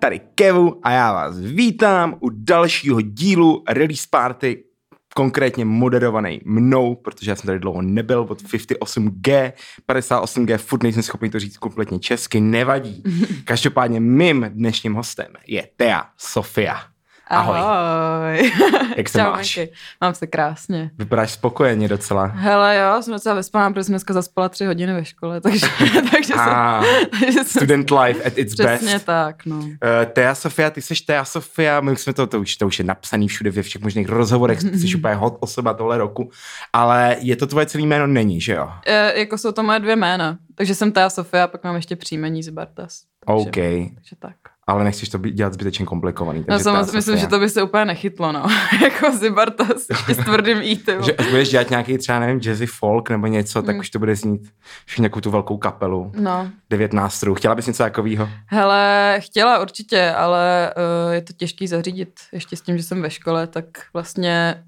tady Kevu a já vás vítám u dalšího dílu Release Party, konkrétně moderovaný mnou, protože já jsem tady dlouho nebyl, od 58G, 58G, furt nejsem schopný to říct kompletně česky, nevadí. Každopádně mým dnešním hostem je Tea Sofia. Ahoj. Ahoj. Jak se Čau, máš? Mám se krásně. Vypadáš spokojeně docela. Hele jo, jsem docela vyspána, protože jsem dneska zaspala tři hodiny ve škole, takže, takže, jsem, Ah, takže jsem student life at its přesně best. tak, no. Uh, Tea Sofia, ty seš Tea Sofia, my jsme to, to už, to už je napsaný všude ve všech možných rozhovorech, ty jsi úplně hot osoba tohle roku, ale je to tvoje celé jméno není, že jo? E, jako jsou to moje dvě jména, takže jsem Tea Sofia, pak mám ještě příjmení z Bartas. Takže, OK, takže tak. Ale nechceš to být- dělat zbytečně komplikovaný. No takže Tea samozřejmě, myslím, Sofia. že to by se úplně nechytlo, no. jako Zibartas, ještě s tvrdým i, ty vole. Že až budeš dělat nějaký třeba, nevím, jazzy folk nebo něco, tak Mm. už to bude znít už nějakou tu velkou kapelu. No, Devět nástrojů. Chtěla bys něco takového? Hele, chtěla určitě, ale uh, je to těžký zařídit. Ještě s tím, že jsem ve škole, tak vlastně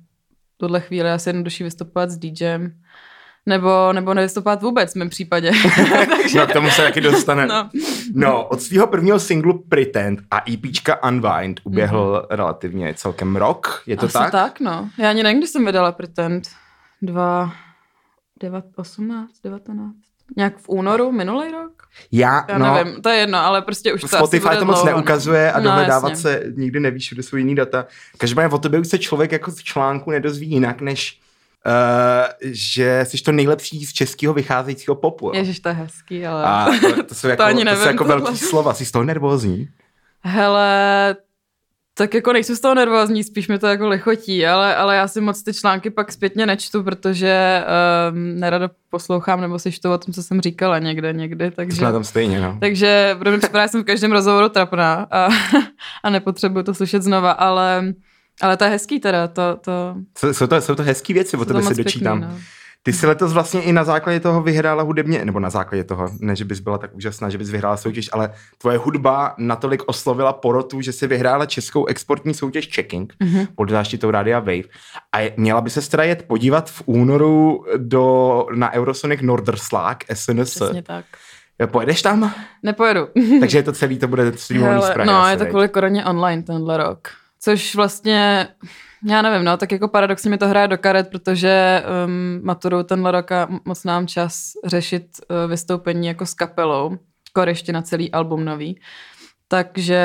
tuhle chvíli asi jednodušší vystupovat s DJem. Nebo, nebo nevystupovat vůbec v mém případě. Takže, No, k tomu se taky dostane. no. No, od svého prvního singlu Pretend a EPčka Unwind uběhl relativně celkem rok, je to. Asi tak? tak? no. Já ani nevím, kdy jsem vydala Pretend. Dva, devat, osmnáct, devatenáct. Nějak v únoru, minulý rok? Já, Já no, nevím, to je jedno, ale prostě už to Spotify to moc dlouho, neukazuje a No, dohledávat jasně. se nikdy nevíš, kde jsou jiný data. Každopádně o tobě už se člověk jako z článku nedozví jinak, než uh, že jsi to nejlepší z českého vycházejícího popu. jo. Ježiš, to je hezký, ale... A to, to jsou jako, ani to jsou nevím, jako tohle. velký slova. Jsi z toho nervózní? Hele, tak jako nejsem z toho nervózní, spíš mi to jako lichotí, ale, ale já si moc ty články pak zpětně nečtu, protože um, nerada poslouchám nebo si čtu o tom, co jsem říkala někde, někdy, takže... Jsme tom stejně, no. Takže pro mě připadá, jsem v každém rozhovoru trapná a, a nepotřebuju to slyšet znova, ale, ale to je hezký teda, to, to, Jsou, to, jsou to hezký věci, o tebe moc si pěkný, dočítám. no. Ty jsi letos vlastně i na základě toho vyhrála hudebně, nebo na základě toho, ne, že bys byla tak úžasná, že bys vyhrála soutěž, ale tvoje hudba natolik oslovila porotu, že si vyhrála českou exportní soutěž Checking Mhm. pod záštitou Rádia Wave. A je, měla by se teda jet podívat v únoru do, na Eurosonic Norderslag SNS. Přesně tak. Pojedeš tam? Nepojedu. Takže je to celý, to bude streamovaný z Prahy. no, je to kvůli koroně online tenhle rok. Což vlastně, já nevím, no, tak jako paradoxně mi to hraje do karet, protože um, maturu tenhle rok a moc nám čas řešit uh, vystoupení jako s kapelou, kor ještě na celý album nový. Takže,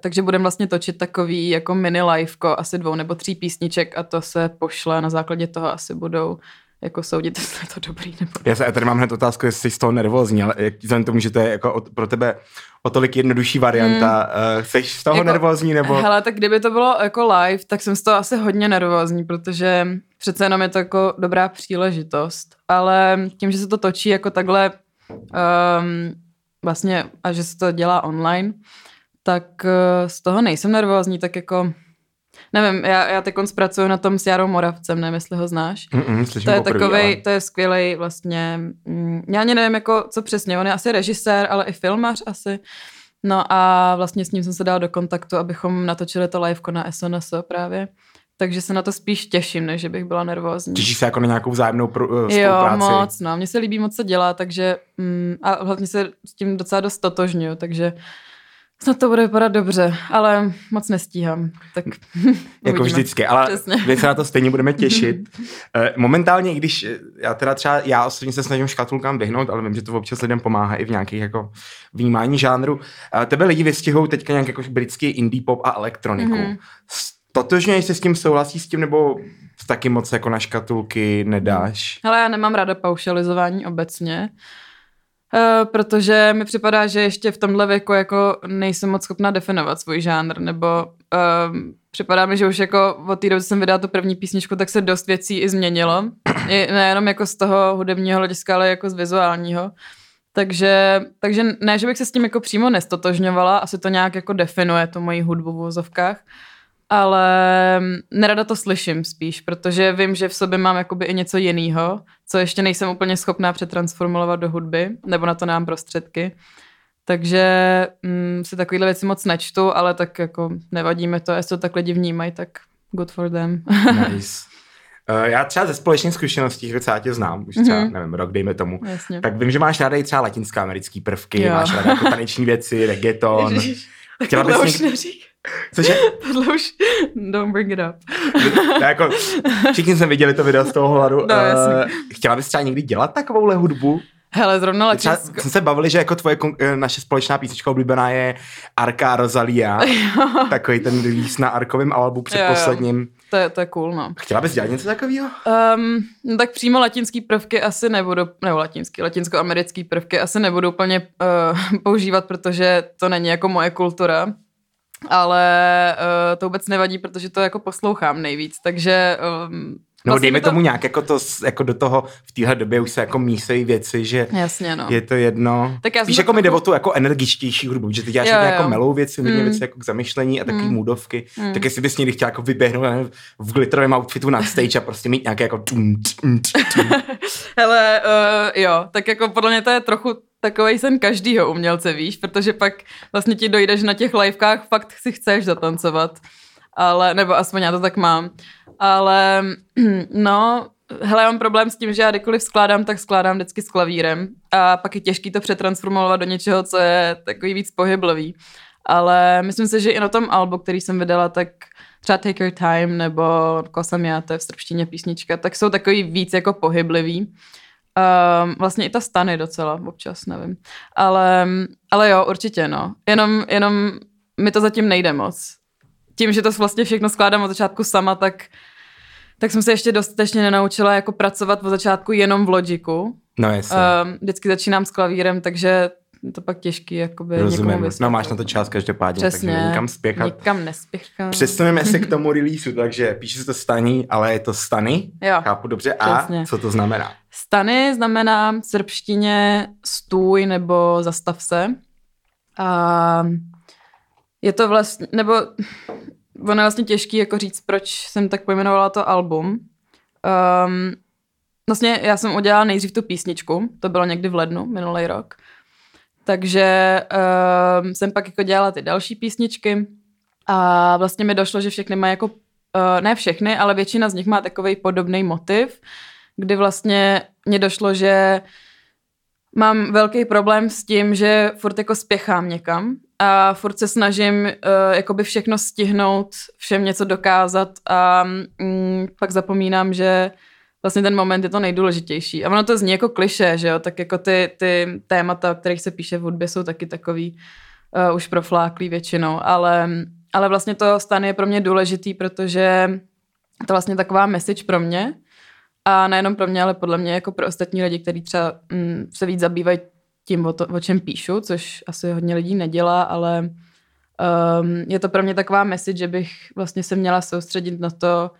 takže budeme vlastně točit takový jako mini liveko, asi dvou nebo tří písniček a to se pošle, na základě toho asi budou jako soudit, jestli je to dobrý nebo Já, se, já tady mám hned otázku, jestli jsi z toho nervózní, ale jak, vzhledem tomu, že to je jako o, pro tebe o tolik jednodušší varianta, mm. uh, jsi z toho Jako- nervózní nebo... Hele, tak kdyby to bylo jako live, tak jsem z toho asi hodně nervózní, protože přece jenom je to jako dobrá příležitost. Ale tím, že se to točí jako takhle um, vlastně a že se to dělá online, tak uh, z toho nejsem nervózní, tak jako nevím, já, já teď pracuju na tom s Jarou Moravcem, nevím, jestli ho znáš. Mm-mm, To je poprvé, takový, ale- to je skvělý vlastně, mm, já ani nevím jako co přesně, on je asi režisér, ale i filmař asi. No a vlastně s ním jsem se dala do kontaktu, abychom natočili to liveko na SNS právě. Takže se na to spíš těším, než že bych byla nervózní. Těšíš se jako na nějakou vzájemnou uh, Jo, spolupráci? moc, no. Mně se líbí moc, co dělá, takže mm, a hlavně se s tím docela dost totožňuju, takže snad to bude vypadat dobře, ale moc nestíhám. Tak Jako vždycky, ale my se na to stejně budeme těšit. Eh, Momentálně, i když eh, já teda třeba, já osobně se snažím škatulkám vyhnout, ale vím, že to občas lidem pomáhá i v nějakých jako vnímání žánru. Eh, Tebe lidi vystihou teďka nějak jako britský indie pop a elektroniku. Mhm. Mm-hmm. Totožně se s tím souhlasí s tím, nebo taky moc jako na škatulky nedáš? Hele, já nemám ráda paušalizování obecně, eh, protože mi připadá, že ještě v tomhle věku jako nejsem moc schopná definovat svůj žánr, nebo um, připadá mi, že už jako od té doby, jsem vydala tu první písničku, tak se dost věcí i změnilo. I nejenom jako z toho hudebního hlediska, ale jako z vizuálního. Takže, takže ne, že bych se s tím jako přímo nestotožňovala, asi to nějak jako definuje tu moji hudbu v vozovkách, ale nerada to slyším spíš, protože vím, že v sobě mám jakoby i něco jiného, co ještě nejsem úplně schopná přetransformulovat do hudby, nebo na to nemám prostředky. Takže mm, si takovýhle věci moc nečtu, ale tak jako nevadíme to, jestli to tak lidi vnímají, tak good for them. Nice. Uh, já třeba ze společných zkušeností, docela tě znám, už třeba, Mhm. nevím, rok, dejme tomu, Jasně. tak vím, že máš ráda i třeba latinskoamerický prvky, Jo. máš ráda jako taneční věci, reggaeton. Ježiš. Chtěla bys už někdy... Cože? Tohle už, don't bring it up. Ne, jako, všichni jsme viděli to video z toho hladu. No. Eh, chtěla bys třeba někdy dělat takovouhle hudbu? Hele, zrovna Třeba Latinsko. jsme se bavili, že jako tvoje eh, naše společná písnička oblíbená je Arka Rosalia. Takový ten release na Arkovém albu Jo, jo. předposledním. To je, to je cool, no. Chtěla bys dělat něco takového? Um, no tak přímo latinský prvky asi nebudu, nebo latinský, latinsko-americký prvky asi nebudu úplně uh, používat, protože to není jako moje kultura. Ale uh, to vůbec nevadí, protože to jako poslouchám nejvíc, takže um, No vlastně dejme to... tomu nějak jako, to, jako do toho, v téhle době už se jako mísejí věci, že Jasně, no. je to jedno. Tak já jsem jako mi jde o tu jako energičtější hudbu, že ty děláš Jo, hodně jo. jako melou věci, hodně Mm. věci jako k zamyšlení a takový Mm. moodovky. Mm. Tak jestli bys někdy chtěla jako vyběhnout nevím, v glitterovém outfitu na stage a prostě mít nějaké jako tum, tum, tum. Hele, uh, jo, tak jako podle mě to je trochu takový sen každýho umělce, víš, protože pak vlastně ti dojde, že na těch livekách fakt si chceš zatancovat, ale, nebo aspoň já to tak mám, ale no, hele, mám problém s tím, že já kdykoliv skládám, tak skládám vždycky s klavírem a pak je těžký to přetransformovat do něčeho, co je takový víc pohyblivý. Ale myslím si, že i na tom albu, který jsem vydala, tak třeba Take Your Time nebo Kosam já, to je v srbštině písnička, tak jsou takový víc jako pohyblivý. Um, vlastně i ta stany docela občas, nevím. Ale, ale jo, určitě, no. Jenom, jenom mi to zatím nejde moc. Tím, že to vlastně všechno skládám od začátku sama, tak, tak jsem se ještě dostatečně nenaučila jako pracovat od začátku jenom v Logiku. No jasně. Um, vždycky začínám s klavírem, takže je to pak těžký jakoby někomu Rozumím. No máš na to čas každopádně, Přesně. takže nikam spěchat. Nikam nespěchám. Přesuneme se k tomu releaseu, takže píše se to staní, ale je to stany, Jo. chápu dobře. A Přesně. co to znamená? Stany znamená v srbštině stůj nebo zastav se. A je to vlastně, nebo ono je vlastně těžký jako říct, proč jsem tak pojmenovala to album. Um, vlastně já jsem udělala nejdřív tu písničku, to bylo někdy v lednu minulý rok. Takže um, jsem pak jako dělala ty další písničky a vlastně mi došlo, že všechny mají jako, uh, ne všechny, ale většina z nich má takový podobný motiv, kdy vlastně mně došlo, že mám velký problém s tím, že furt jako spěchám někam a furt se snažím uh, jakoby všechno stihnout, všem něco dokázat a mm, pak zapomínám, že vlastně ten moment je to nejdůležitější. A ono to zní jako kliše, že jo, tak jako ty, ty témata, o kterých se píše v hudbě, jsou taky takový uh, už profláklý většinou, ale, ale vlastně to stan je pro mě důležitý, protože to vlastně taková message pro mě a nejenom pro mě, ale podle mě jako pro ostatní lidi, kteří třeba mm, se víc zabývají tím, o, to, o čem píšu, což asi hodně lidí nedělá, ale um, je to pro mě taková message, že bych vlastně se měla soustředit na to,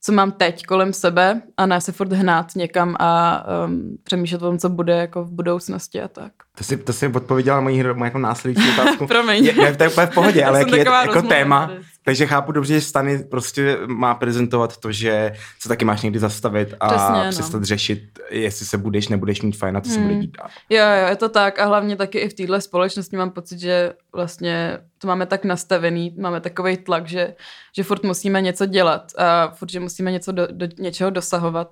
co mám teď kolem sebe a ne se furt hnát někam a um, přemýšlet o tom, co bude jako v budoucnosti a tak. To si, to si odpověděla moji, moji jako následující otázku. Promiň. Je, ne, to je úplně v pohodě, ale jsem jak je jako rozmluva téma, tady. Takže chápu dobře, že Stany prostě má prezentovat to, že se taky máš někdy zastavit a Přesně, no. přestat řešit, jestli se budeš, nebudeš mít fajn a co se Hmm. bude dít dál. Jo, jo, je to tak a hlavně taky i v téhle společnosti mám pocit, že vlastně to máme tak nastavený, máme takový tlak, že, že furt musíme něco dělat a furt, že musíme něco do, do něčeho dosahovat,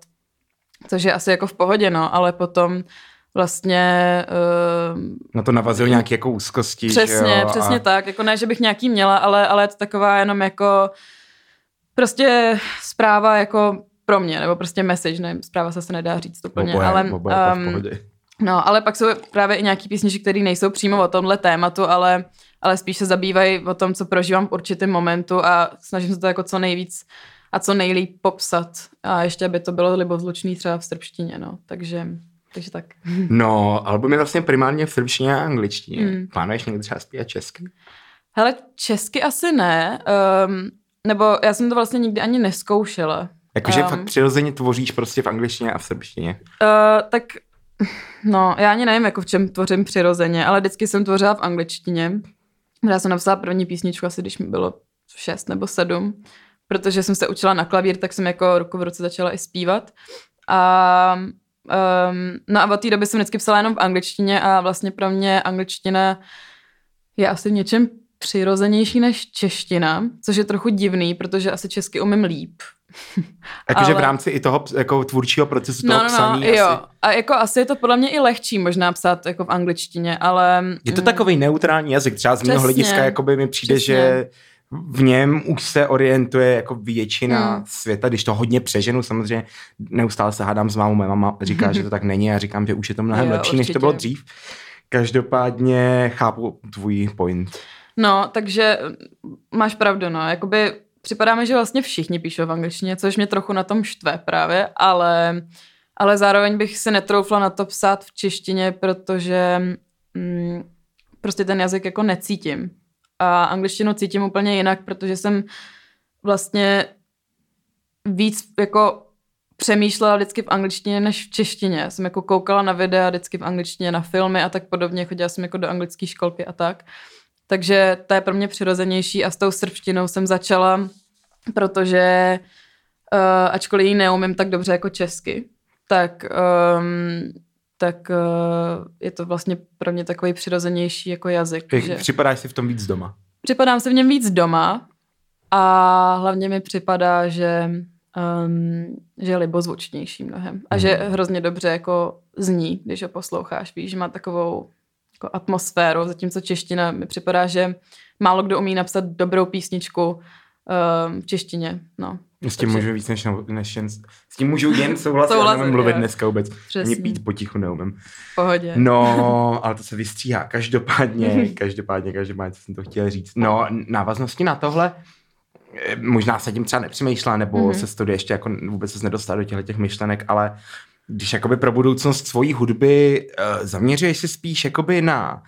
což je asi jako v pohodě, no, ale potom vlastně uh, Na to navazují nějaké jako úzkosti. Přesně, jo, přesně a... tak. Jako ne, že bych nějaký měla, ale, ale je to taková jenom jako prostě zpráva jako pro mě, nebo prostě message, ne, zpráva se asi nedá říct úplně, Oboje, ale, oboje um, no, ale pak jsou právě i nějaký písničky, které nejsou přímo o tomhle tématu, ale, ale spíš se zabývají o tom, co prožívám v určitém momentu a snažím se to jako co nejvíc a co nejlíp popsat. A ještě, aby to bylo libozlučný třeba v srbštině, no. Takže, takže tak. No, album je vlastně primárně v srbštině a angličtině. Hmm. Plánuješ někdy třeba zpívat česky? Hele, česky asi ne, um, nebo já jsem to vlastně nikdy ani neskoušela. Jakože Ehm. fakt přirozeně tvoříš prostě v angličtině a v srbštině. Uh, tak, no, já ani nevím, jako v čem tvořím přirozeně, ale vždycky jsem tvořila v angličtině. Já jsem napsala první písničku asi, když mi bylo šest nebo sedm, protože jsem se učila na klavír, tak jsem jako ruku v ruce začala i zpívat. A um, no a od té doby jsem vždycky psala jenom v angličtině a vlastně pro mě angličtina je asi v něčem přirozenější než čeština, což je trochu divný, protože asi česky umím líp. Jakože ale... v rámci i toho jako tvůrčího procesu no, toho no, psaní. No, asi... jo. A jako asi je to podle mě i lehčí možná psát jako v angličtině, ale... Je to takový neutrální jazyk, třeba z mého hlediska jakoby mi přijde, Přesně. že v něm už se orientuje jako většina hmm. světa, když to hodně přeženu, samozřejmě neustále se hádám s mámou, moje mama říká, že to tak není a říkám, že už je to mnohem jo, lepší, určitě. než to bylo dřív. Každopádně chápu tvůj point. No, takže máš pravdu, no, jakoby připadá mi, že vlastně všichni píšou v angličtině, což mě trochu na tom štve právě, ale, ale zároveň bych si netroufla na to psát v češtině, protože mm, prostě ten jazyk jako necítím. A angličtinu cítím úplně jinak, protože jsem vlastně víc jako přemýšlela vždycky v angličtině než v češtině. Jsem jako koukala na videa vždycky v angličtině, na filmy a tak podobně, chodila jsem jako do anglické školky a tak. Takže to je pro mě přirozenější a s tou srbštinou jsem začala, protože uh, ačkoliv ji neumím tak dobře jako česky, tak, um, tak uh, je to vlastně pro mě takový přirozenější jako jazyk. Že... Připadáš si v tom víc doma? Připadám si v něm víc doma a hlavně mi připadá, že, um, že je libozvučnější mnohem a mm. že mhm. hrozně dobře jako zní, když ho posloucháš. Víš, že má takovou jako atmosféru, zatímco čeština mi připadá, že málo kdo umí napsat dobrou písničku uh, v češtině. No. S tím Takže... můžu víc než, než jen, s tím můžu jen souhlasit, ale nemůžu mluvit jo. dneska vůbec. Přesně. Ani pít potichu neumím. Pohodě. No, ale to se vystříhá. Každopádně, každopádně, každopádně, co jsem to chtěl říct. No, návaznosti na tohle, eh, možná se tím třeba nepřemýšlela, nebo mm-hmm. se studie ještě jako vůbec se nedostal do těchto těch myšlenek, ale když jakoby pro budoucnost svojí hudby uh, zaměřuješ se spíš jakoby na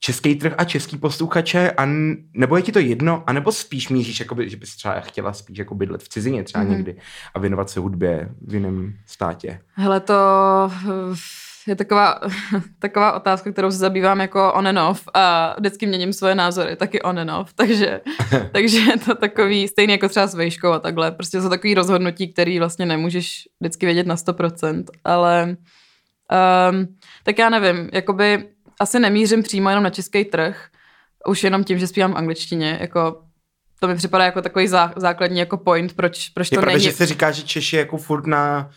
český trh a český posluchače, a nebo je ti to jedno, anebo spíš míříš, jakoby, že bys třeba chtěla spíš jako bydlet v cizině třeba mm-hmm. někdy a věnovat se hudbě v jiném státě? Hele, to je taková, taková otázka, kterou se zabývám jako on and off a vždycky měním svoje názory, taky on and off, takže, takže je to takový, stejný jako třeba s vejškou a takhle, prostě jsou takový rozhodnutí, který vlastně nemůžeš vždycky vědět na 100%, ale um, tak já nevím, jakoby asi nemířím přímo jenom na český trh, už jenom tím, že zpívám v angličtině, jako to mi připadá jako takový zá, základní jako point, proč, proč je to pravda, není. že se říká, že Češi jako furt na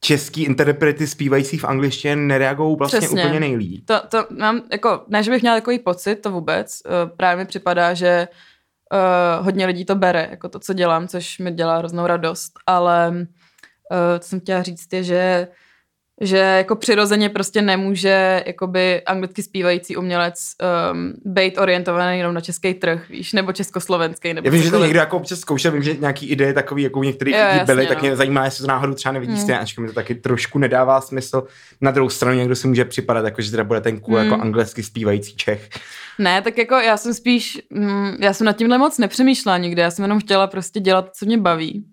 český interprety zpívající v angličtině nereagují vlastně Přesně. úplně nejlíp. To, to mám, jako, ne, že bych měla takový pocit, to vůbec. Uh, právě mi připadá, že uh, hodně lidí to bere, jako to, co dělám, což mi dělá hroznou radost, ale uh, co jsem chtěla říct je, že že jako přirozeně prostě nemůže jakoby anglicky zpívající umělec um, být orientovaný jenom na český trh, víš, nebo československý. Nebo Já vím, že to někdo jako občas zkoušel, vím, že nějaký ideje takový, jako u některých jo, lidí byly, no. tak mě zajímá, jestli to náhodou třeba nevidíš hmm. ačkoliv mi to taky trošku nedává smysl. Na druhou stranu někdo si může připadat, jako, že teda bude ten cool, jako hmm. jako anglicky zpívající Čech. Ne, tak jako já jsem spíš, mm, já jsem nad tímhle moc nepřemýšlela nikdy, já jsem jenom chtěla prostě dělat, co mě baví.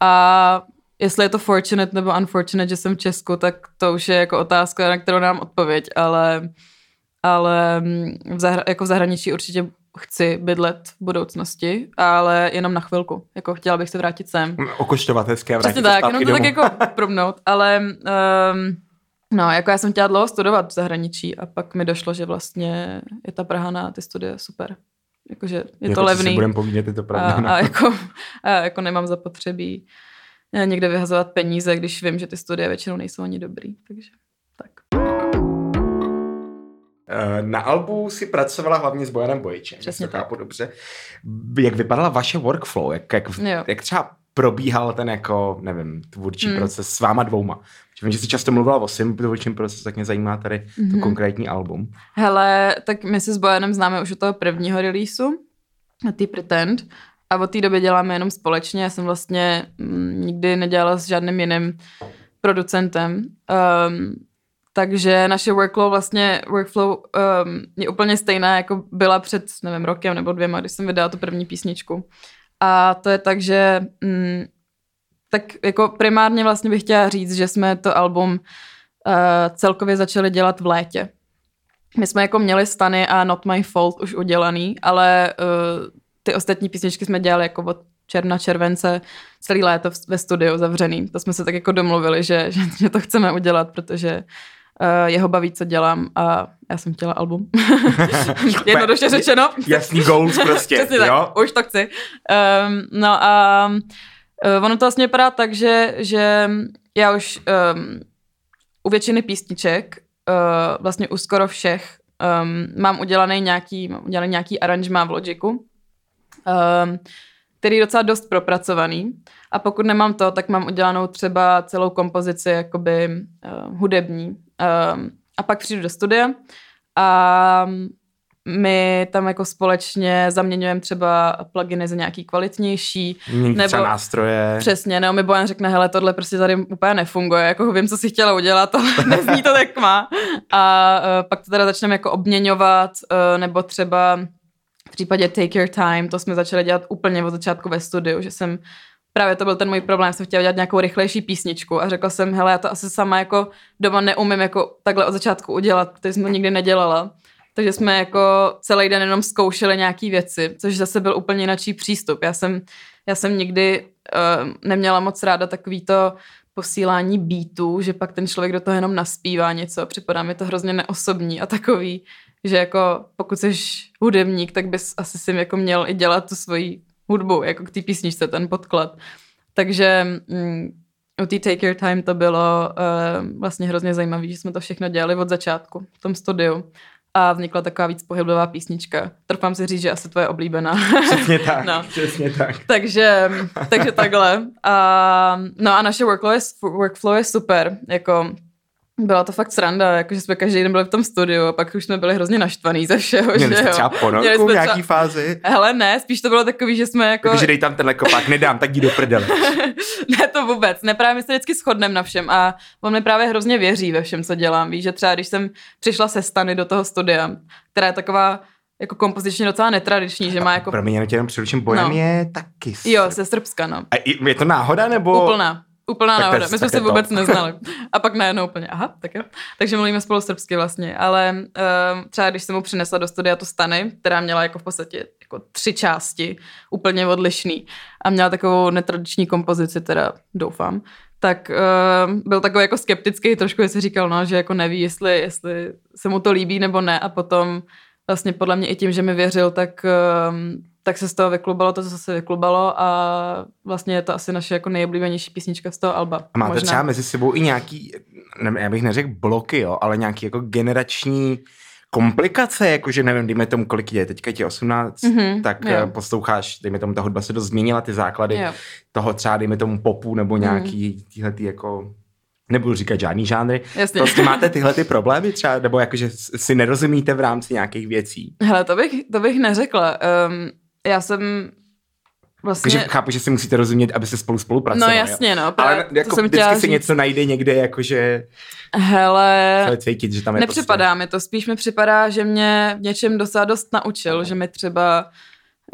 A Jestli je to fortunate nebo unfortunate, že jsem v Česku, tak to už je jako otázka, na kterou nám odpověď, ale, ale mm, v, zahra- jako v zahraničí určitě chci bydlet v budoucnosti, ale jenom na chvilku. Jako chtěla bych se vrátit sem. Okoštovat hezky a Přesně tak, jenom to tak jako promnout, ale um, no, jako já jsem chtěla dlouho studovat v zahraničí a pak mi došlo, že vlastně je ta Praha na ty studie super. Jakože je jako to levný. budeme povídat, je to pravda. A, no. a, jako, a jako nemám zapotřebí někde vyhazovat peníze, když vím, že ty studie většinou nejsou ani dobrý. Takže tak. Eh, na albu si pracovala hlavně s Bojanem Bojičem. Přesně tak. dobře. Jak vypadala vaše workflow? Jak, jak, jak třeba probíhal ten jako, nevím, tvůrčí hmm. proces s váma dvouma? Vím, že jsi často mluvila o svém tvůrčím procesu, tak mě zajímá tady mm-hmm. to mhm. konkrétní album. Hele, tak my se s Bojanem známe už od toho prvního releaseu, ty Pretend. A od té doby děláme jenom společně. Já jsem vlastně mm, nikdy nedělala s žádným jiným producentem. Um, takže naše workflow vlastně, workflow um, je úplně stejná, jako byla před, nevím, rokem nebo dvěma, když jsem vydala tu první písničku. A to je tak, že mm, tak jako primárně vlastně bych chtěla říct, že jsme to album uh, celkově začali dělat v létě. My jsme jako měli stany a Not My Fault už udělaný, ale uh, ty ostatní písničky jsme dělali jako od června, července, celý léto ve studiu zavřený. To jsme se tak jako domluvili, že, že, že to chceme udělat, protože jeho baví, co dělám a já jsem chtěla album. Jednoduše řečeno. Jasný goals prostě, Přesně jo? tak, už to chci. Um, no a uh, ono to vlastně vypadá tak, že, že já už um, u většiny písniček, uh, vlastně u skoro všech, um, mám udělaný nějaký, mám udělaný nějaký aranžmá v Logiku, um, který je docela dost propracovaný. A pokud nemám to, tak mám udělanou třeba celou kompozici jakoby uh, hudební. Um, a pak přijdu do studia a my tam jako společně zaměňujeme třeba pluginy za nějaký kvalitnější. nebo třeba nástroje. Přesně, nebo mi Bojan řekne, hele, tohle prostě tady úplně nefunguje, jako vím, co si chtěla udělat, ale nezní to tak má. A uh, pak to teda začneme jako obměňovat, uh, nebo třeba případě Take Your Time, to jsme začali dělat úplně od začátku ve studiu, že jsem právě to byl ten můj problém, jsem chtěla dělat nějakou rychlejší písničku a řekla jsem, hele, já to asi sama jako doma neumím jako takhle od začátku udělat, protože jsem to nikdy nedělala. Takže jsme jako celý den jenom zkoušeli nějaký věci, což zase byl úplně jiný přístup. Já jsem, já jsem nikdy uh, neměla moc ráda takový to posílání beatů, že pak ten člověk do toho jenom naspívá něco. Připadá mi to hrozně neosobní a takový, že jako pokud jsi hudebník, tak bys asi si jako měl i dělat tu svoji hudbu, jako k té písničce, ten podklad. Takže mm, u té Take Your Time to bylo uh, vlastně hrozně zajímavé, že jsme to všechno dělali od začátku v tom studiu a vznikla taková víc pohyblivá písnička. Trpám si říct, že asi tvoje oblíbená. Přesně tak, no. přesně tak. takže, takže takhle. A, no a naše workflow je, workflow je super. Jako byla to fakt sranda, jakože jsme každý den byli v tom studiu a pak už jsme byli hrozně naštvaný ze všeho. Měli že jste třeba ponorku v nějaký třeba... fázi? Hele ne, spíš to bylo takový, že jsme jako... Takže dej tam tenhle kopák, nedám, tak jdi do prdele. ne, to vůbec, ne, právě my se vždycky shodneme na všem a on mi právě hrozně věří ve všem, co dělám. Víš, že třeba když jsem přišla se Stany do toho studia, která je taková jako kompozičně docela netradiční, že má jako... Promiň, jenom tě jenom přeruším, Bojan no. je taky... Jo, ze Srbska, no. A je to náhoda, nebo... Úplná. Úplná náhoda. My jsme se vůbec to. neznali. A pak najednou úplně, aha, tak jo. Takže mluvíme spolu srbsky vlastně. Ale uh, třeba když jsem mu přinesla do studia tu Stany, která měla jako v podstatě jako tři části, úplně odlišný a měla takovou netradiční kompozici, teda doufám, tak uh, byl takový jako skeptický trošku, jestli říkal, no, že jako neví, jestli, jestli se mu to líbí nebo ne a potom vlastně podle mě i tím, že mi věřil, tak uh, tak se z toho vyklubalo to, co se vyklubalo a vlastně je to asi naše jako nejoblíbenější písnička z toho alba. A máte možná. třeba mezi sebou i nějaký, ne, já bych neřekl bloky, jo, ale nějaký jako generační komplikace, jakože nevím, dejme tomu, kolik je, teďka ti 18, mm-hmm, tak jo. Eh, posloucháš, dejme tomu, ta hudba se dost změnila, ty základy jo. toho třeba, dejme tomu, popu nebo mhm. nějaký mm. tyhle ty jako nebudu říkat žádný žánry, Jasně. prostě máte tyhle ty problémy třeba, nebo jakože si nerozumíte v rámci nějakých věcí? Hele, to bych, to bych neřekla. Um, já jsem Vlastně... Takže chápu, že si musíte rozumět, aby se spolu spolupracovali. No jasně, no. Ale jako jsem vždycky si říct. něco najde někde, jakože... Hele, cítit, že tam je nepřipadá prostě... mi to. Spíš mi připadá, že mě v něčem docela dost naučil, že mi třeba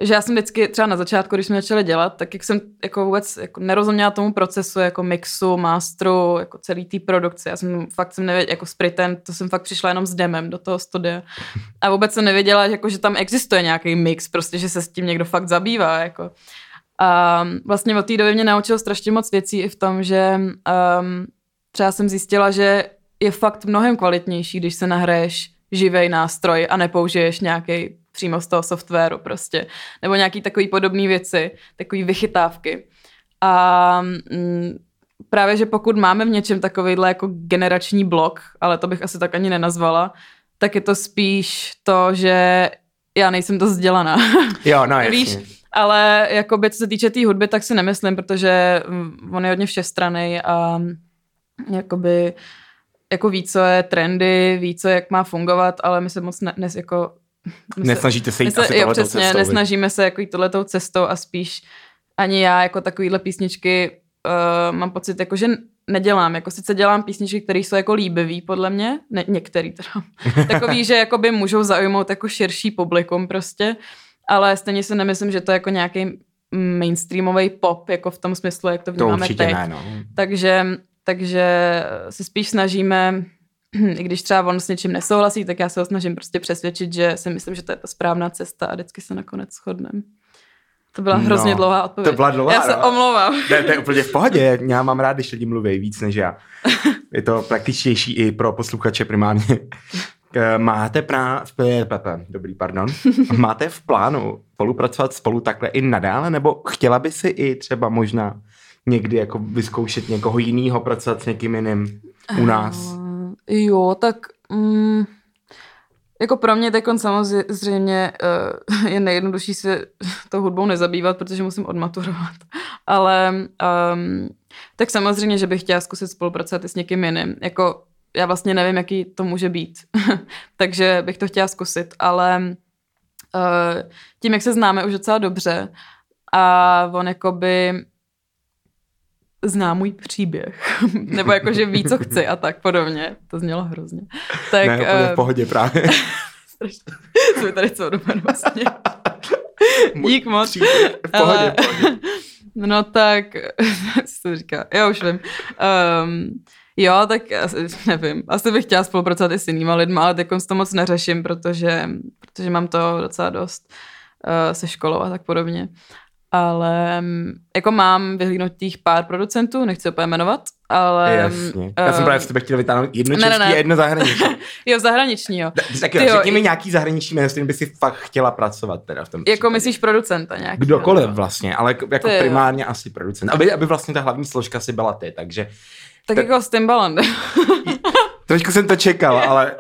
že já jsem vždycky třeba na začátku, když jsme začali dělat, tak jak jsem jako vůbec jako nerozuměla tomu procesu, jako mixu, masteru, jako celý té produkce. Já jsem fakt jsem nevěděla, jako s to jsem fakt přišla jenom s demem do toho studia. A vůbec jsem nevěděla, jako, že tam existuje nějaký mix, prostě, že se s tím někdo fakt zabývá. Jako. A vlastně od té doby mě naučil strašně moc věcí i v tom, že um, třeba jsem zjistila, že je fakt mnohem kvalitnější, když se nahraješ živej nástroj a nepoužiješ nějaký přímo z toho softwaru prostě, nebo nějaký takový podobné věci, takový vychytávky. A mm, právě, že pokud máme v něčem takovýhle jako generační blok, ale to bych asi tak ani nenazvala, tak je to spíš to, že já nejsem to vzdělaná. Jo, no jasně. Víš, ale jakoby, co se týče té tý hudby, tak si nemyslím, protože mm, on je hodně všestraný a jakoby jako ví, co je trendy, ví, co jak má fungovat, ale my se moc ne, ne jako Nesnažíte se jít se, asi jo, přesně, cestou, nesnažíme se jako jít tohletou cestou a spíš ani já jako takovýhle písničky uh, mám pocit, jako, že nedělám. Jako sice dělám písničky, které jsou jako líbivý, podle mě, ne, některý teda. Takový, že jakoby můžou zaujmout jako širší publikum prostě, ale stejně si nemyslím, že to je jako nějaký mainstreamový pop, jako v tom smyslu, jak to vnímáme to teď. Ne, no. Takže, takže se spíš snažíme i když třeba on s něčím nesouhlasí, tak já se ho snažím prostě přesvědčit, že si myslím, že to je ta správná cesta a vždycky se nakonec shodneme. To byla hrozně No, dlouhá odpověď. to byla dlouhá, Já se no. omlouvám. Ne, to je úplně v pohodě, já mám rád, když lidi mluví víc než já. Je to praktičtější i pro posluchače primárně. Eh, Máte prá... Dobrý, pardon. Máte v plánu spolupracovat spolu takhle i nadále, nebo chtěla by si i třeba možná někdy jako vyzkoušet někoho jiného, pracovat s někým jiným u nás? Eh, Jo, tak mm, jako pro mě teď samozřejmě uh, je nejjednodušší se tou hudbou nezabývat, protože musím odmaturovat. Ale um, tak samozřejmě, že bych chtěla zkusit spolupracovat i s někým jiným. Jako já vlastně nevím, jaký to může být. Takže bych to chtěla zkusit, ale uh, tím, jak se známe už docela dobře a on jakoby zná můj příběh. Nebo jako, že ví, co chci a tak podobně. To znělo hrozně. Tak, ne, úplně v eh, pohodě právě. strašně. Jsme tady celou dobu vlastně. Dík moc. příběh, V pohodě, Ale- pohodě. No tak, co to říká? Já už vím. Um, jo, tak asi, nevím. Asi bych chtěla spolupracovat i s jinýma lidma, ale teď to moc neřeším, protože, protože mám to docela dost uh, se školou a tak podobně. Ale mm, jako mám vyhlídnutých pár producentů, nechci úplně jmenovat, ale... Jasně. Já jsem ehm, právě z tebe chtěl vytáhnout jedno ne, ne, český ne. a jedno zahraniční. Jo, zahraniční, jo. Tak Ty jo, jo, řekni mi nějaký zahraniční jméno, s kterým by si fakt chtěla pracovat teda v tom Jako případě. myslíš producenta nějaký? Kdokoliv vlastně, ale jako jako jo. primárně asi producent. Aby, aby vlastně ta hlavní složka si byla ty, takže Tak Te- jako s Timbalandem. trošku jsem to čekal, ale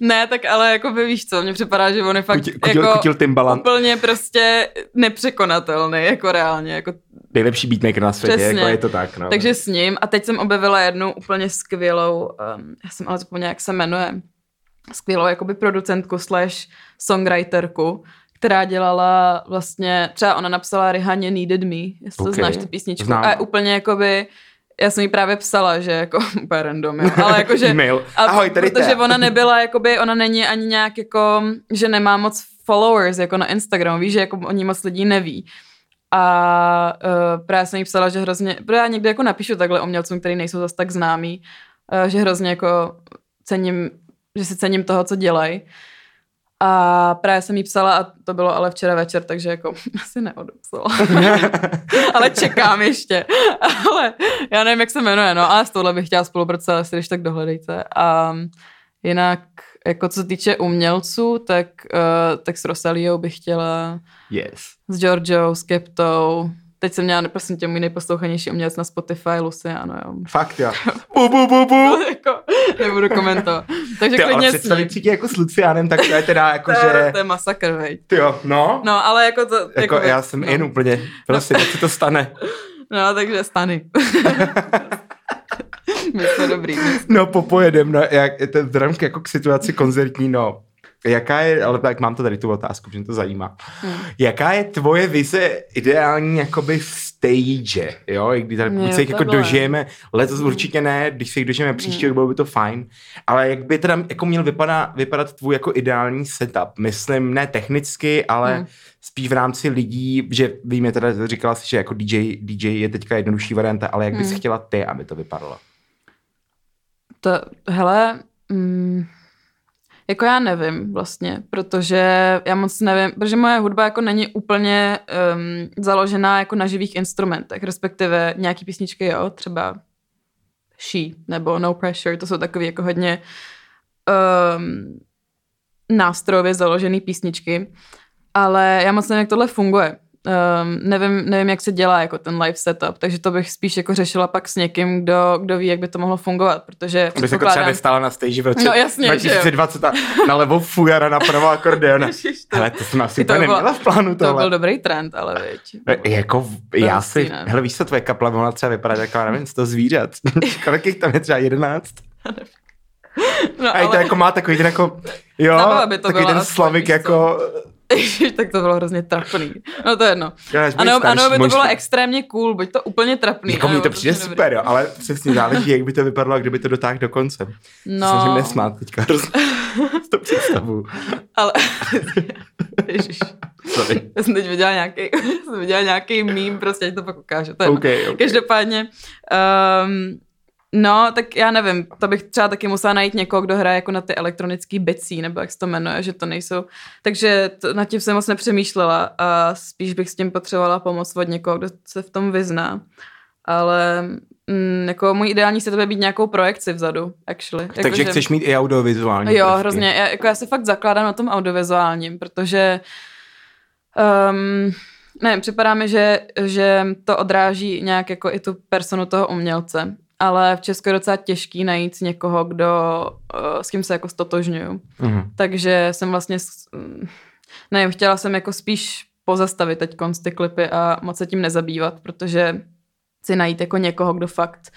ne, tak ale jako by víš co, mně připadá, že on je fakt kutil, kutil, jako kutil Timbaland, úplně prostě nepřekonatelný, jako reálně. Jako, nejlepší beatmaker na světě, Přesně. jako je to tak. No. takže s ním, a teď jsem objevila jednu úplně skvělou, um, já jsem ale zapomněla, jak se jmenuje, skvělou jakoby producentku slash songwriterku, která dělala vlastně, třeba ona napsala Rihaně Needed Me, jestli to Ok, znáš tu písničku. znám. A je úplně jakoby, já jsem jí právě psala, že jako úplně random, jo, ale jako, že E-mail. a Ahoj, tady protože ona nebyla, jakoby, ona není ani nějak jako, že nemá moc followers jako na Instagramu, víš, že jako o ní moc lidí neví. A uh, právě jsem jí psala, že hrozně, protože já někdy jako napíšu takhle umělcům, který nejsou zase tak známí, uh, že hrozně jako cením, že si cením toho, co dělají. A právě jsem jí psala a to bylo ale včera večer, takže jako asi neodepsala. ale čekám ještě. ale já nevím, jak se jmenuje, no, ale s touhle bych chtěla spolupracovat, asi když tak dohledejte. A jinak, jako co se týče umělců, tak, uh, tak s Rosaliou bych chtěla, Yes. s Georgiou, s Keptou. Teď jsem měla, prosím tě, můj nejposlouchanější umělec na Spotify, Lucy, ano, jo. Fakt, jo. Bu, bu, bu, bu. jako, nebudu komentovat. Takže Ty, klidně s představit si tě jako s Lucianem, tak to je teda jako, To, je- že... to je masakr, veď. Ty jo, no. No, ale jako to... Jako, já jsem no. jen úplně, prostě, no. se to stane. No, takže stany. My jsme dobrý. my jsme- No, popojedem, no, jak, to vzhledem k, jako k situaci koncertní, no. Jaká je, ale tak mám to tady tu otázku, že mě to zajímá. Hmm. Jaká je tvoje vize ideální jakoby stage, jo? I když tady buď se jich jako dožijeme, letos určitě ne, když se jich dožijeme příští Hmm. rok, bylo by to fajn, ale jak by teda jako měl vypadat, vypadat tvůj jako ideální setup? Myslím, ne technicky, ale Hmm. spíš v rámci lidí, že víme teda, říkala jsi, že jako DJ, DJ je teďka jednodušší varianta, ale jak bys Hmm. chtěla ty, aby to vypadalo? To, hele, mm, jako já nevím vlastně, protože já moc nevím, protože moje hudba jako není úplně um, založená jako na živých instrumentech, respektive nějaký písničky, jo, třeba She nebo No Pressure, to jsou takové jako hodně um, nástrojově založené písničky, ale já moc nevím, jak tohle funguje. Um, nevím, nevím, jak se dělá jako ten live setup, takže to bych spíš jako řešila pak s někým, kdo, kdo ví, jak by to mohlo fungovat, protože Aby se jako třeba nestála na stage v roce No jasně, že jo. 2020 a na levo fujara, na pravo akordeon. Ježiš, to- jsem asi to úplně neměla v plánu To byl tohle. dobrý trend, ale veď. E, Jako, já si, ne? hele, víš co, tvoje kapla mohla třeba vypadat jako, nevím, to zvířat. Kolik jich tam je třeba jedenáct? No, A i to ale, jako má takový ten jako, jo, by to takový ten slavik jako, tak to bylo hrozně trapný. No to je jedno. Ano, ano, by to možná- bylo extrémně cool, buď to úplně trapný. Jako anebo to přijde prostě super, jo, ale přesně záleží, jak by to vypadalo, a kdyby to dotáhl do konce. No, Jsem nesmát teďka to představu. ale... Ježiš. Sorry. Já jsem teď viděla nějaký, jsem viděla nějaký mím, prostě ať to pak ukážu. To je OK, jedno. OK. Každopádně, um, No, tak já nevím, to bych třeba taky musela najít někoho, kdo hraje jako na ty elektronický bicí, nebo jak se to jmenuje, že to nejsou. Takže to, nad tím jsem moc nepřemýšlela a spíš bych s tím potřebovala pomoc od někoho, kdo se v tom vyzná. Ale mm, jako můj ideální se to být nějakou projekci vzadu, actually. Jako, Takže že... chceš mít i audiovizuální. Jo, prvky. hrozně. Já, jako já se fakt zakládám na tom audiovizuálním, protože um, nevím, připadá mi, že, že to odráží nějak jako i tu personu toho umělce. Ale v Česku je docela těžký najít někoho, kdo, uh, s kým se jako stotožňuju. Mhm. Takže jsem vlastně, mm, nevím, chtěla jsem jako spíš pozastavit teď ty klipy a moc se tím nezabývat, protože chci najít jako někoho, kdo fakt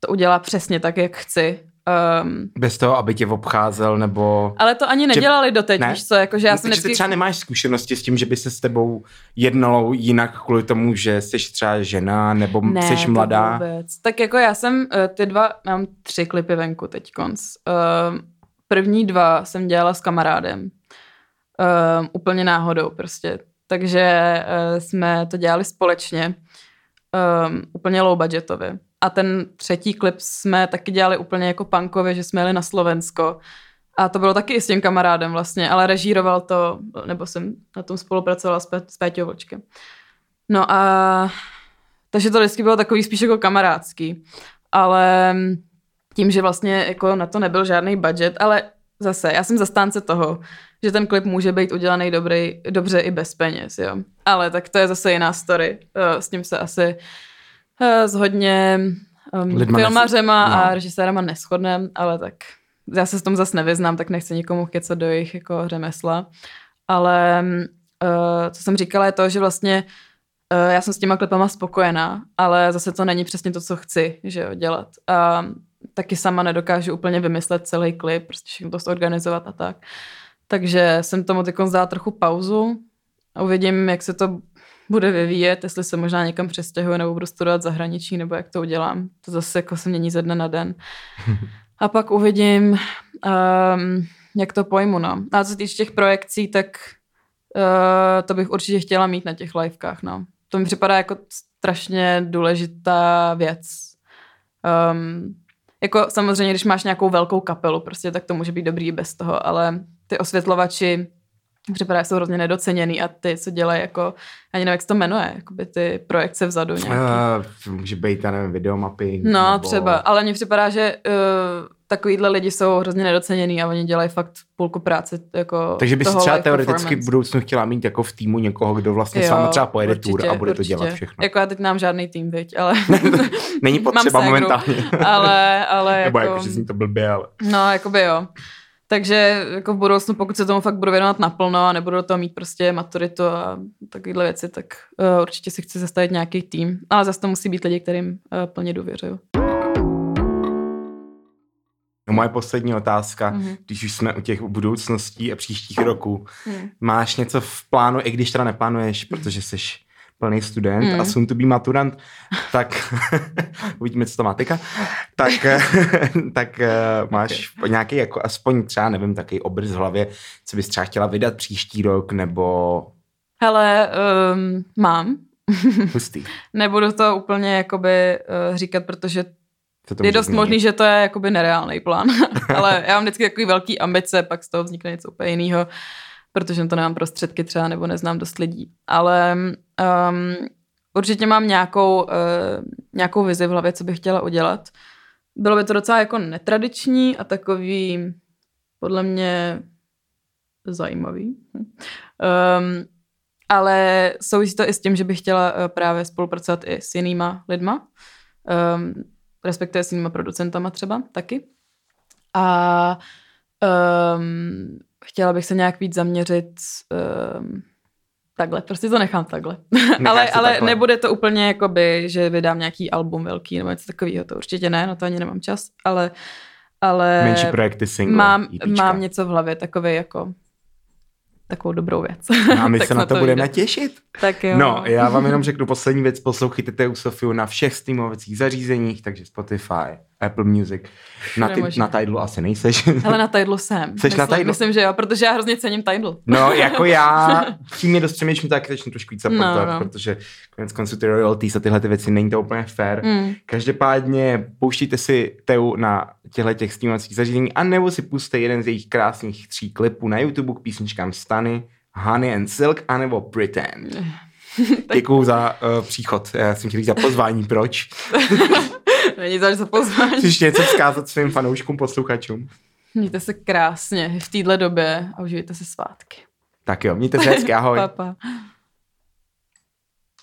to udělá přesně tak, jak chci. Um, Bez toho, aby tě obcházel, nebo... ale to ani Že- nedělali doteď, ne? víš co, jako, že já jsem Takže ty vždycky... třeba nemáš zkušenosti s tím, že by se s tebou jednalo jinak kvůli tomu, že jsi třeba žena, nebo Ne, jsi mladá. Vůbec. Tak jako já jsem eh, ty dva, mám tři klipy venku teď konc. Uh, první dva jsem dělala s kamarádem. Uh, úplně náhodou prostě. Takže uh, jsme to dělali společně. Um, úplně low budgetově. A ten třetí klip jsme taky dělali úplně jako punkově, že jsme jeli na Slovensko. A to bylo taky s tím kamarádem vlastně, ale režíroval to, nebo jsem na tom spolupracovala s, s Péťou Vlčkem. No a takže to vždycky bylo takový spíš jako kamarádský. Ale tím, že vlastně jako na to nebyl žádný budget, ale zase, já jsem zastánce toho, že ten klip může být udělaný dobrý, dobře i bez peněz, jo. Ale tak to je zase jiná story. Eh, S tím se asi s hodně um, Lidma filmařema nes- a no. režisérama neschodnem, ale tak já se s tom zase nevyznám, tak nechci nikomu kecat do jejich jako řemesla. Ale uh, co jsem říkala je to, že vlastně uh, já jsem s těma klipama spokojená, ale zase to není přesně to, co chci že jo, dělat. A taky sama nedokážu úplně vymyslet celý klip, prostě všechno to zorganizovat a tak. Takže jsem tomu teď dala trochu pauzu a uvidím, jak se to bude vyvíjet, jestli se možná někam přestěhuji nebo budu studovat zahraničí, nebo jak to udělám. To zase jako se mění ze dne na den. A pak uvidím, um, jak to pojmu. No. A co se týče těch projekcí, tak uh, to bych určitě chtěla mít na těch livekách. No. To mi připadá jako strašně důležitá věc. Um, jako samozřejmě, když máš nějakou velkou kapelu, prostě, tak to může být dobrý i bez toho, ale ty osvětlovači připadá, jsou hrozně nedoceněný a ty, co dělají jako, ani nevím, jak se to jmenuje, jakoby ty projekce vzadu nějaký. Uh, může být, já nevím, videomapy. No, nebo... třeba, ale mně připadá, že uh, takovýhle lidi jsou hrozně nedoceněný a oni dělají fakt půlku práce jako Takže by si třeba teoreticky v budoucnu chtěla mít jako v týmu někoho, kdo vlastně Jo, s váma třeba pojede určitě, tour a bude to určitě. dělat všechno. Jako já teď nemám žádný tým, viď, ale... Není potřeba ségru, momentálně. ale, ale Nebo jako... jako, že zní to blbě, ale... No, jakoby jo. Takže jako v budoucnu, pokud se tomu fakt budu věnovat naplno a nebudu do toho mít prostě maturitu a takovéhle věci, tak uh, určitě si chci zastavit nějaký tým. Ale zase to musí být lidi, kterým uh, plně důvěřuju. No, moje poslední otázka, Mhm. mm-hmm. když už jsme u těch budoucností a příštích roků, Hmm. máš něco v plánu, i když teda neplánuješ, protože jsi plný student Mm. a soon to be maturant, tak uvidíme, co to má teďka, tak, tak eh, máš nějaký jako aspoň třeba, nevím, takový obrys v hlavě, co bys třeba chtěla vydat příští rok, nebo Hele, um, mám. hustý. Nebudu to úplně jakoby uh, říkat, protože to je dost možný, že to je jakoby nereálný plán. Ale já mám vždycky takový velký ambice, pak z toho vznikne něco úplně jiného, protože to nemám prostředky třeba, nebo neznám dost lidí. Ale um, určitě mám nějakou, uh, nějakou vizi v hlavě, co bych chtěla udělat. Bylo by to docela jako netradiční a takový podle mě zajímavý. Um, ale souvisí to i s tím, že bych chtěla uh, právě spolupracovat i s jinýma lidma, um, respektive s jinýma producentama třeba taky. A um, chtěla bych se nějak víc zaměřit um, takhle, prostě to nechám takhle. ale to ale takhle. nebude to úplně jakoby, že vydám nějaký album velký nebo něco takového, to určitě ne, na to ani nemám čas, ale ale Menší projekty single, mám, EPčka. mám něco v hlavě, takový jako takovou dobrou věc. No a my se na snad to budeme vyjde. těšit. Tak jo. No, já vám jenom řeknu poslední věc, poslouchejte Sofiu na všech streamovacích zařízeních, takže Spotify, Apple Music. Na, ty, na Tidlu asi nejseš. Ale na Tidlu jsem. Jseš na myslím, Tidlu? Myslím, že jo, protože já hrozně cením Tidal. No, jako já přímě dost přemýšlím, tak začnu trošku víc supportovat, No, no. protože konec konců ty royalties a tyhle ty věci není to úplně fair. Mm. Každopádně pouštíte si Teu na těchto těch streamovacích zařízení a nebo si puste jeden z jejich krásných tří klipů na YouTube k písničkám Stany, Honey and Silk anebo Pretend. Děkuju za uh, příchod. Já jsem chtěl za pozvání, proč? Není zač za pozvání. Chceš něco vzkázat svým fanouškům, posluchačům? Mějte se krásně v téhle době a užijte si svátky. Tak jo, mějte se hezky, ahoj. Pa, pa.